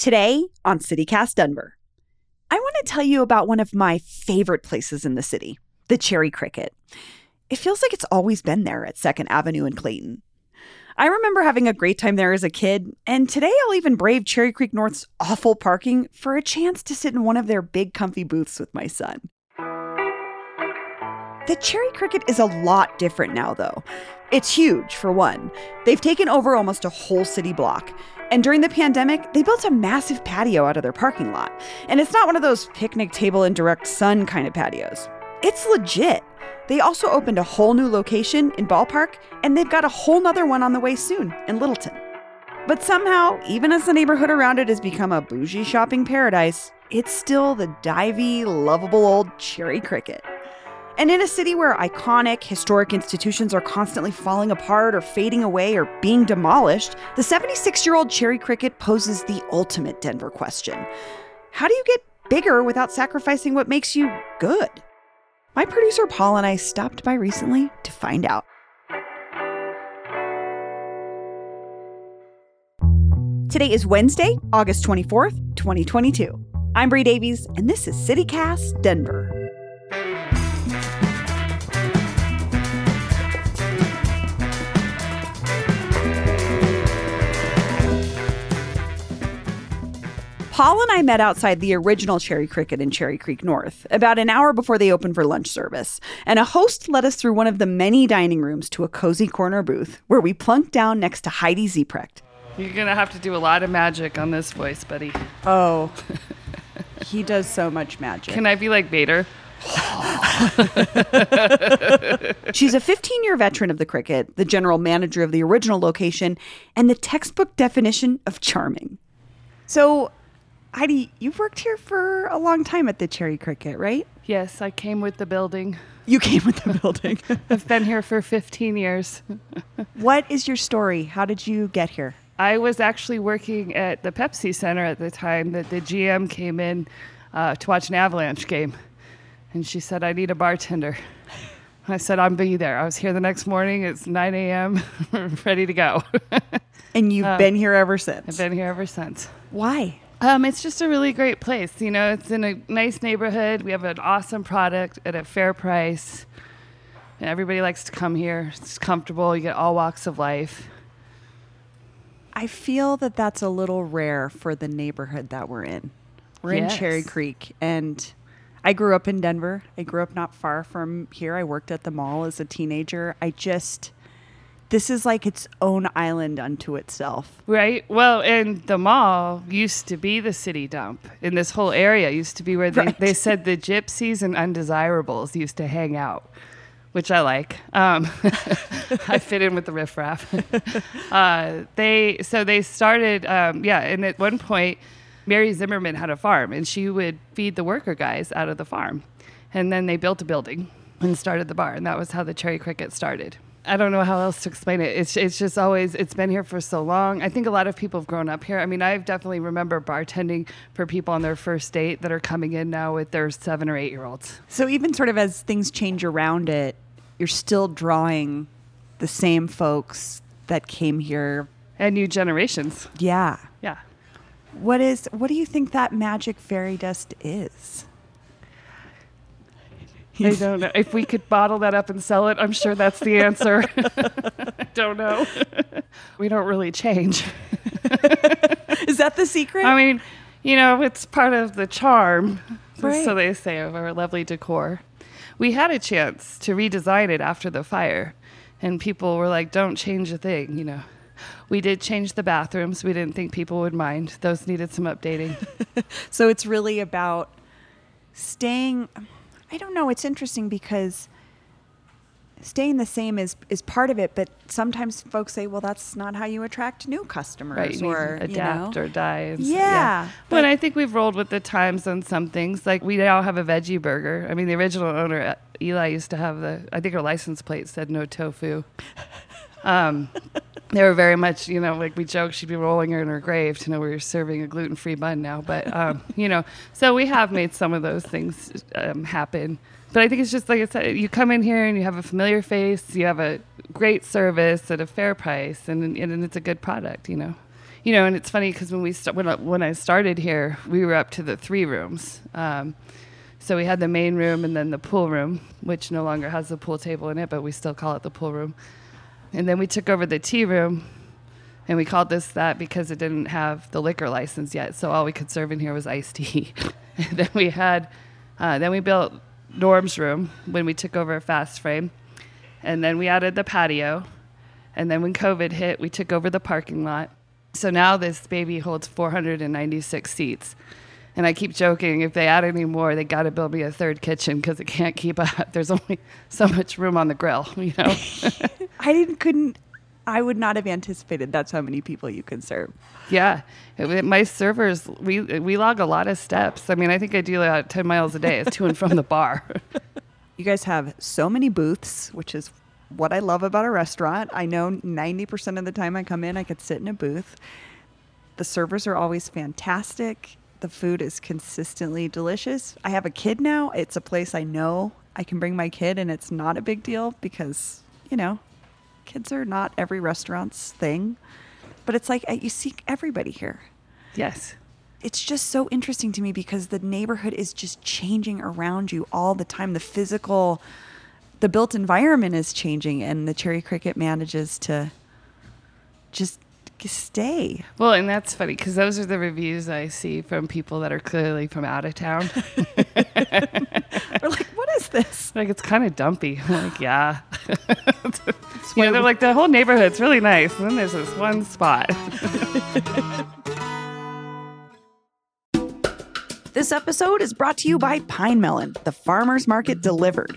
Today on CityCast Denver, I want to tell you about one of my favorite places in the city, the Cherry Cricket. It feels like it's always been there at 2nd Avenue in Clayton. I remember having a great time there as a kid, and today I'll even brave Cherry Creek North's awful parking for a chance to sit in one of their big comfy booths with my son. The Cherry Cricket is a lot different now, though. It's huge, for one. They've taken over almost a whole city block. And during the pandemic, they built a massive patio out of their parking lot. And it's not one of those picnic table in direct sun kind of patios. It's legit. They also opened a whole new location in Ballpark, and they've got a whole nother one on the way soon in Littleton. But somehow, even as the neighborhood around it has become a bougie shopping paradise, it's still the divey, lovable old Cherry Cricket. And in a city where iconic, historic institutions are constantly falling apart or fading away or being demolished, the 76 year old Cherry Cricket poses the ultimate Denver question How do you get bigger without sacrificing what makes you good? My producer Paul and I stopped by recently to find out. Today is Wednesday, August 24th, 2022. I'm Bree Davies, and this is CityCast Denver. Paul and I met outside the original Cherry Cricket in Cherry Creek North, about an hour before they opened for lunch service, and a host led us through one of the many dining rooms to a cozy corner booth where we plunked down next to Heidi Zieprecht. You're gonna have to do a lot of magic on this voice, buddy. Oh, he does so much magic. Can I be like Vader? She's a 15 year veteran of the cricket, the general manager of the original location, and the textbook definition of charming. So, Heidi, you've worked here for a long time at the Cherry Cricket, right? Yes, I came with the building. You came with the building. I've been here for 15 years. what is your story? How did you get here? I was actually working at the Pepsi Center at the time that the GM came in uh, to watch an Avalanche game. And she said, I need a bartender. I said, I'll be there. I was here the next morning. It's 9 a.m., ready to go. and you've Uh, been here ever since? I've been here ever since. Why? Um, it's just a really great place. You know, it's in a nice neighborhood. We have an awesome product at a fair price. And everybody likes to come here. It's comfortable. You get all walks of life. I feel that that's a little rare for the neighborhood that we're in. We're in Cherry Creek, and I grew up in Denver. I grew up not far from here. I worked at the mall as a teenager. I just, this is like its own island unto itself. Right? Well, and the mall used to be the city dump. And this whole area used to be where they, Right. they said the gypsies and undesirables used to hang out, which I like. Um, I fit in with the riffraff. uh, they so they started, um, yeah. And at one point, Mary Zimmerman had a farm, and she would feed the worker guys out of the farm. And then they built a building and started the bar, and that was how the Cherry Cricket started. I don't know how else to explain it. It's it's just always it's been here for so long. I think a lot of people have grown up here. I mean, I definitely remember bartending for people on their first date that are coming in now with their seven or eight year olds. So even sort of as things change around it, you're still drawing the same folks that came here. And new generations. Yeah. Yeah. What is what do you think that magic fairy dust is? I don't know. If we could bottle that up and sell it, I'm sure that's the answer. I don't know. we don't really change. Is that the secret? I mean, you know, it's part of the charm, Right. so they say, of our lovely decor. We had a chance to redesign it after the fire, and people were like, don't change a thing, you know. We did change the bathrooms. We didn't think people would mind. Those needed some updating. So it's really about staying. I don't know. It's interesting because staying the same is is part of it, but sometimes folks say, well, that's not how you attract new customers, right you or adapt you know? or die so- Yeah, but, but- i think we've rolled with the times on some things. Like we now have a veggie burger. I mean the original owner uh, eli used to have the i think her license plate said no tofu um, they were very much, you know, like we joke, she'd be rolling her in her grave to know we were serving a gluten free bun now. But, um, you know, so we have made some of those things um, happen. But I think it's just like I said, you come in here and you have a familiar face, you have a great service at a fair price, and, and it's a good product, you know. You know, and it's funny because when we st- when, I, when I started here, we were up to the three rooms. Um, so we had the main room and then the pool room, which no longer has the pool table in it, but we still call it the pool room. And then we took over the tea room and we called this that because it didn't have the liquor license yet. So all we could serve in here was iced tea. and then we had, uh, then we built Norm's room when we took over Fast Frame. And then we added the patio. And then when COVID hit, we took over the parking lot. So now this baby holds 496 seats. And I keep joking, if they add any more, they got to build me a third kitchen because it can't keep up. There's only so much room on the grill, you know? I didn't couldn't. I would not have anticipated that's how many people you can serve. Yeah, my servers we we log a lot of steps. I mean, I think I do about ten miles a day it's to and from the bar. You guys have so many booths, which is what I love about a restaurant. I know 90% of the time I come in, I could sit in a booth. The servers are always fantastic. The food is consistently delicious. I have a kid now. It's a place I know I can bring my kid, and it's not a big deal because, you know, kids are not every restaurant's thing. But it's like uh, you see everybody here yes, it's just so interesting to me because the neighborhood is just changing around you all the time. The physical, the built environment is changing, and the cherry cricket manages to just stay. well, and that's funny because those are the reviews I see from people that are clearly from out of town. We're like, what is this? like it's kind of dumpy. I'm like, yeah. why yeah, they're like the whole neighborhood's really nice, and then there's this one spot. This episode is brought to you by Pine Melon, the farmer's market delivered.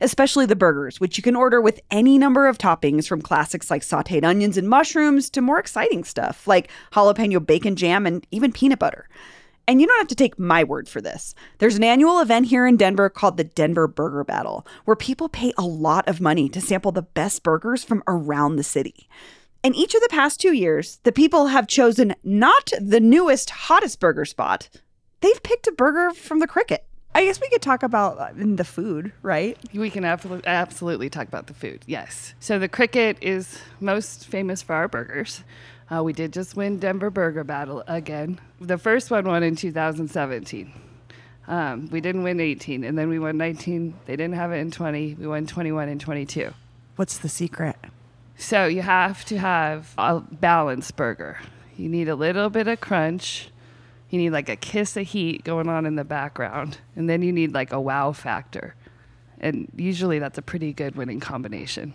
especially the burgers, which you can order with any number of toppings from classics like sauteed onions and mushrooms to more exciting stuff like jalapeno bacon jam and even peanut butter. And you don't have to take my word for this. There's an annual event here in Denver called the Denver Burger Battle, where people pay a lot of money to sample the best burgers from around the city. In each of the past two years, the people have chosen not the newest, hottest burger spot. They've picked a burger from the cricket. I guess we could talk about uh, the food, right? We can absolutely, absolutely talk about the food. Yes. So the Cricket is most famous for our burgers. Uh, we did just win Denver Burger Battle again. The first one won in 2017. Um, we didn't win 18, and then we won 19. They didn't have it in 20. We won 21 and 22. What's the secret? So you have to have a balanced burger. You need a little bit of crunch. You need like a kiss of heat going on in the background. And then you need like a wow factor. And usually that's a pretty good winning combination.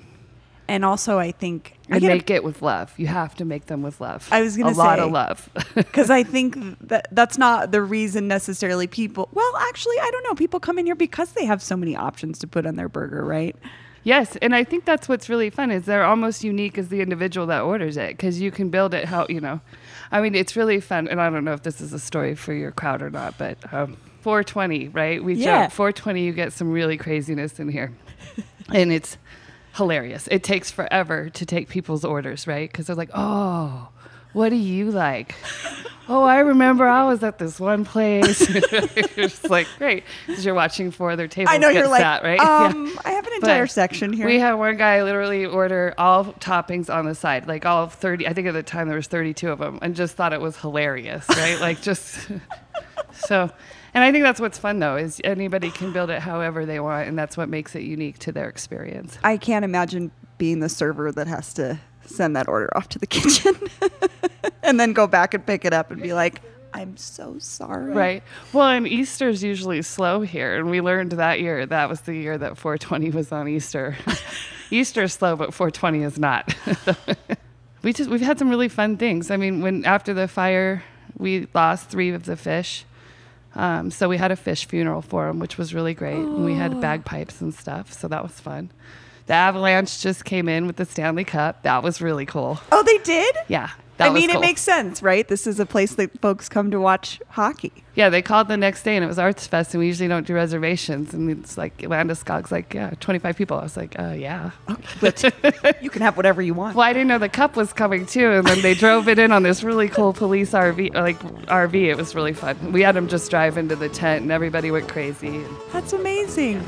And also, I think I And make it with love. You have to make them with love. I was gonna say a lot of love. because I think that that's not the reason necessarily people. Well, actually, I don't know. People come in here because they have so many options to put on their burger, right? Yes, and I think that's what's really fun is they're almost unique as the individual that orders it because you can build it how you know. I mean, it's really fun, and I don't know if this is a story for your crowd or not, but um, 420, right? We Yeah. joke 420, you get some really craziness in here, and it's hilarious. It takes forever to take people's orders, right? Because they're like, oh. What do you like? oh, I remember I was at this one place. it's like great because you're watching four other tables. I know get you're like, sat, right? um, Yeah. I entire section here. We had one guy literally order all toppings on the side, like all 30. I think at the time there was 32 of them, and just thought it was hilarious, right? like just so. And I think that's what's fun though is anybody can build it however they want, and that's what makes it unique to their experience. I can't imagine being the server that has to send that order off to the kitchen and then go back and pick it up and be like, I'm so sorry. Right. Well, and Easter's usually slow here, and we learned that year that was the year that 420 was on Easter. Easter's slow, but 420 is not. we just we've had some really fun things. I mean, when after the fire, we lost three of the fish. Um, so we had a fish funeral for them, which was really great. And we had bagpipes and stuff, so that was fun. The Avalanche just came in with the Stanley Cup. That was really cool. Oh, they did? Yeah. That I mean, cool. it makes sense, right? This is a place that folks come to watch hockey. Yeah, they called the next day and it was Arts Fest, and we usually don't do reservations. And it's like Landeskog's like, yeah, 25 people. I was like, uh, yeah. But you can have whatever you want. Well, I didn't know the cup was coming too, and then they drove it in on this really cool police RV, like RV. It was really fun. We had them just drive into the tent, and everybody went crazy. That's amazing.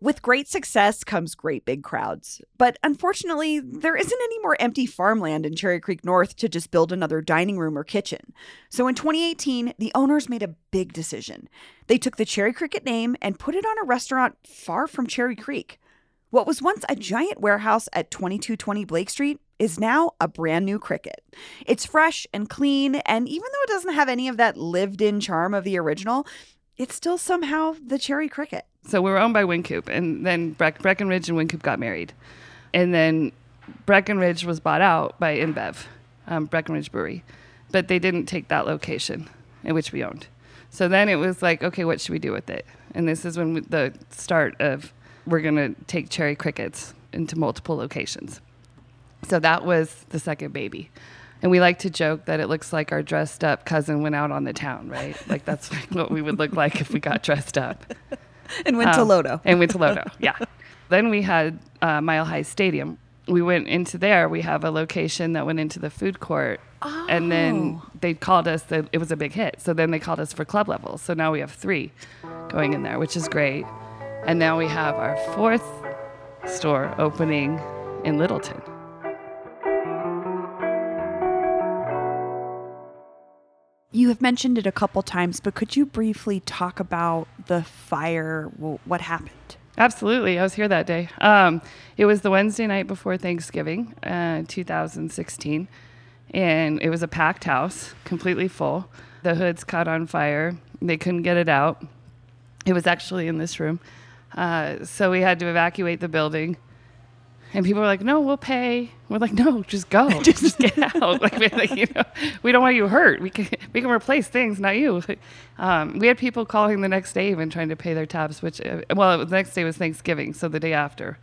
With great success comes great big crowds. But unfortunately, there isn't any more empty farmland in Cherry Creek North to just build another dining room or kitchen. So in 2018, the owners made a big decision. They took the Cherry Cricket name and put it on a restaurant far from Cherry Creek. What was once a giant warehouse at 2220 Blake Street is now a brand new Cricket. It's fresh and clean, and even though it doesn't have any of that lived in charm of the original, it's still somehow the Cherry Cricket. So we were owned by Wynkoop, and then Breck- Breckenridge and Wynkoop got married, and then Breckenridge was bought out by InBev, um, Breckenridge Brewery, but they didn't take that location in which we owned. So then it was like, okay, what should we do with it? And this is when we, the start of we're gonna take Cherry Crickets into multiple locations. So that was the second baby. And we like to joke that it looks like our dressed up cousin went out on the town, right? Like that's what we would look like if we got dressed up. And went to Um, Lodo. And went to Lodo, yeah. Then we had uh, Mile High Stadium. We went into there. We have a location that went into the food court. And then Oh. they called us, it was a big hit. So then they called us for club levels. So now we have three going in there, which is great. And now we have our fourth store opening in Littleton. You have mentioned it a couple times, but could you briefly talk about the fire? What happened? Absolutely. I was here that day. Um, it was the Wednesday night before Thanksgiving, uh, 2016. And it was a packed house, completely full. The hoods caught on fire. They couldn't get it out. It was actually in this room. Uh, so we had to evacuate the building. And people were like, no, we'll pay. We're like, no, just go. just, get out. Like, like, you know, we don't want you hurt. We can, we can replace things, not you. Um, we had people calling the next day even trying to pay their tabs, which, uh, well, the next day was Thanksgiving, so the day after.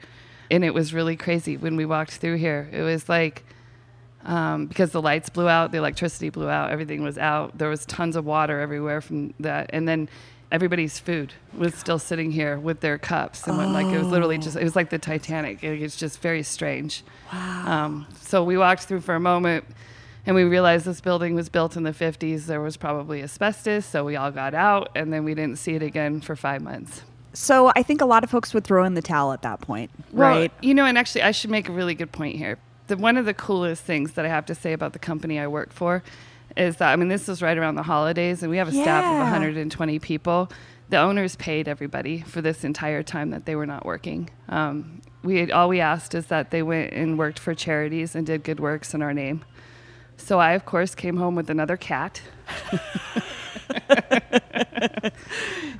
And it was really crazy when we walked through here. It was like, um, because the lights blew out, the electricity blew out, everything was out. There was tons of water everywhere from that, and then everybody's food was still sitting here with their cups, and went, like it was literally just it was like the Titanic. It, it's just very strange. Wow. Um, so we walked through for a moment, and we realized this building was built in the 50s. There was probably asbestos, so we all got out, and then we didn't see it again for five months. So I think a lot of folks would throw in the towel at that point, Well, right? You know, and actually, I should make a really good point here. The, one of the coolest things that I have to say about the company I work for is that, I mean, this was right around the holidays, and we have a staff of 120 people. The owners paid everybody for this entire time that they were not working. Um, we had, all we asked is that they went and worked for charities and did good works in our name. So I, of course, came home with another cat.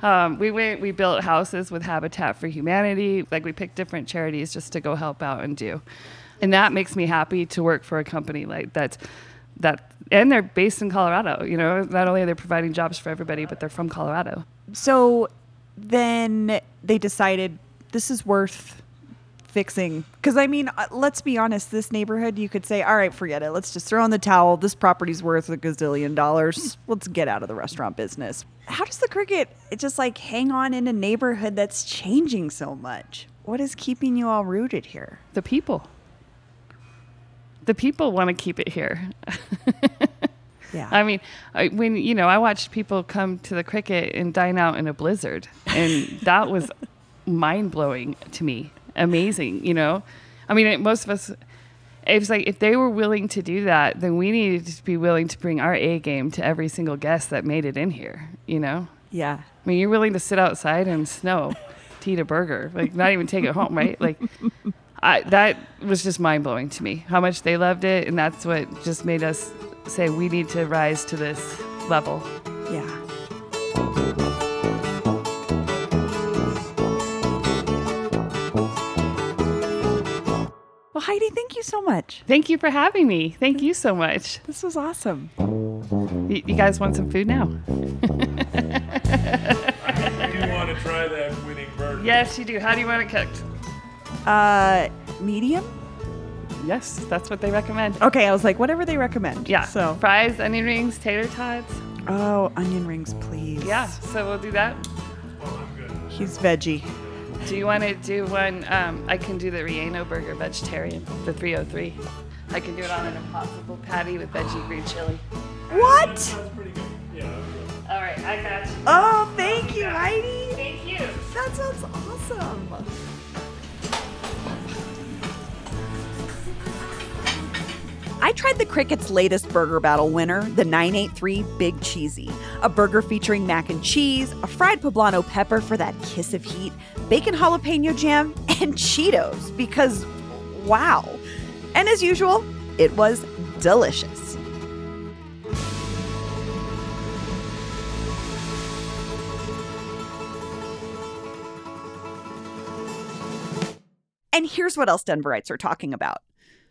um, we went, we built houses with Habitat for Humanity. Like we picked different charities just to go help out and do, and that makes me happy to work for a company like that. That and they're based in Colorado. You know, not only are they providing jobs for everybody, but they're from Colorado. So then they decided this is worth fixing. Because I mean, uh, let's be honest, this neighborhood, you could say, all right, forget it. Let's just throw in the towel. This property's worth a gazillion dollars. Let's get out of the restaurant business. How does the cricket just like hang on in a neighborhood that's changing so much? What is keeping you all rooted here? The people. The people want to keep it here. Yeah. I mean, I, when you know, I watched people come to the cricket and dine out in a blizzard, and that was mind blowing to me. Amazing, you know. I mean, it, most of us. It's like if they were willing to do that, then we needed to be willing to bring our A game to every single guest that made it in here. You know. yeah. I mean, you're willing to sit outside in snow to eat a burger, like not even take it home, right? Like, I, that was just mind blowing to me. How much they loved it, and that's what just made us say we need to rise to this level. Yeah. Well, Heidi, thank you so much. Thank you for having me. Thank you so much. This was awesome. Y- you guys want some food now? You want to try that winning burger? Yes, you do. How do you want it cooked? Uh, medium? Yes, that's what they recommend. Okay, I was like, whatever they recommend. Yeah. So, fries, onion rings, tater tots. oh, onion rings, please. Yeah. So we'll do that. Well, I'm good. He's veggie. Do you want to do one? Um, I can do the Rieno burger vegetarian, the 303. I can do it on an impossible patty with veggie green chili. What? That's pretty good. Yeah. All right, I got you. Oh, thank you, Heidi. Thank you. That sounds awesome. I tried the Cricket's latest burger battle winner, the 983 Big Cheesy. A burger featuring mac and cheese, a fried poblano pepper for that kiss of heat, bacon jalapeno jam, and Cheetos because wow. And as usual, it was delicious. And here's what else Denverites are talking about.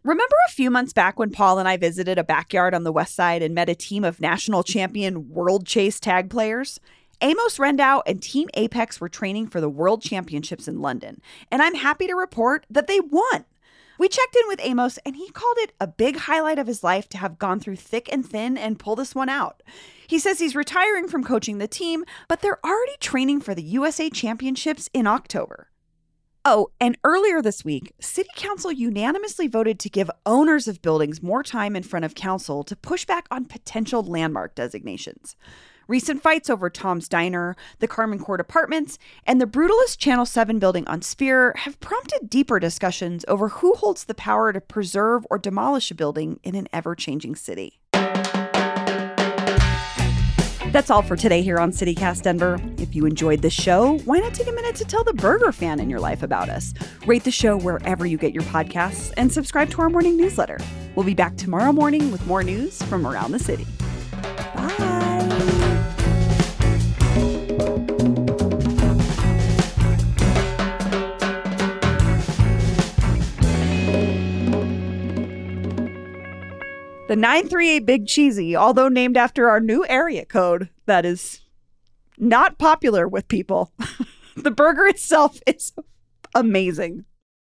Remember a few months back when Paul and I visited a backyard on the west side and met a team of national champion World Chase tag players? Amos Rendau and Team Apex were training for the World Championships in London, and I'm happy to report that they won. We checked in with Amos, and he called it a big highlight of his life to have gone through thick and thin and pull this one out. He says he's retiring from coaching the team, but they're already training for the USA Championships in October. Oh, and earlier this week, City Council unanimously voted to give owners of buildings more time in front of Council to push back on potential landmark designations. Recent fights over Tom's Diner, the Carmen Court Apartments, and the brutalist Channel 7 building on Speer have prompted deeper discussions over who holds the power to preserve or demolish a building in an ever changing city. That's all for today here on CityCast Denver. If you enjoyed the show, why not take a minute to tell the burger fan in your life about us? Rate the show wherever you get your podcasts and subscribe to our morning newsletter. We'll be back tomorrow morning with more news from around the city. The 938 Big Cheesy, although named after our new area code that is not popular with people, the burger itself is amazing.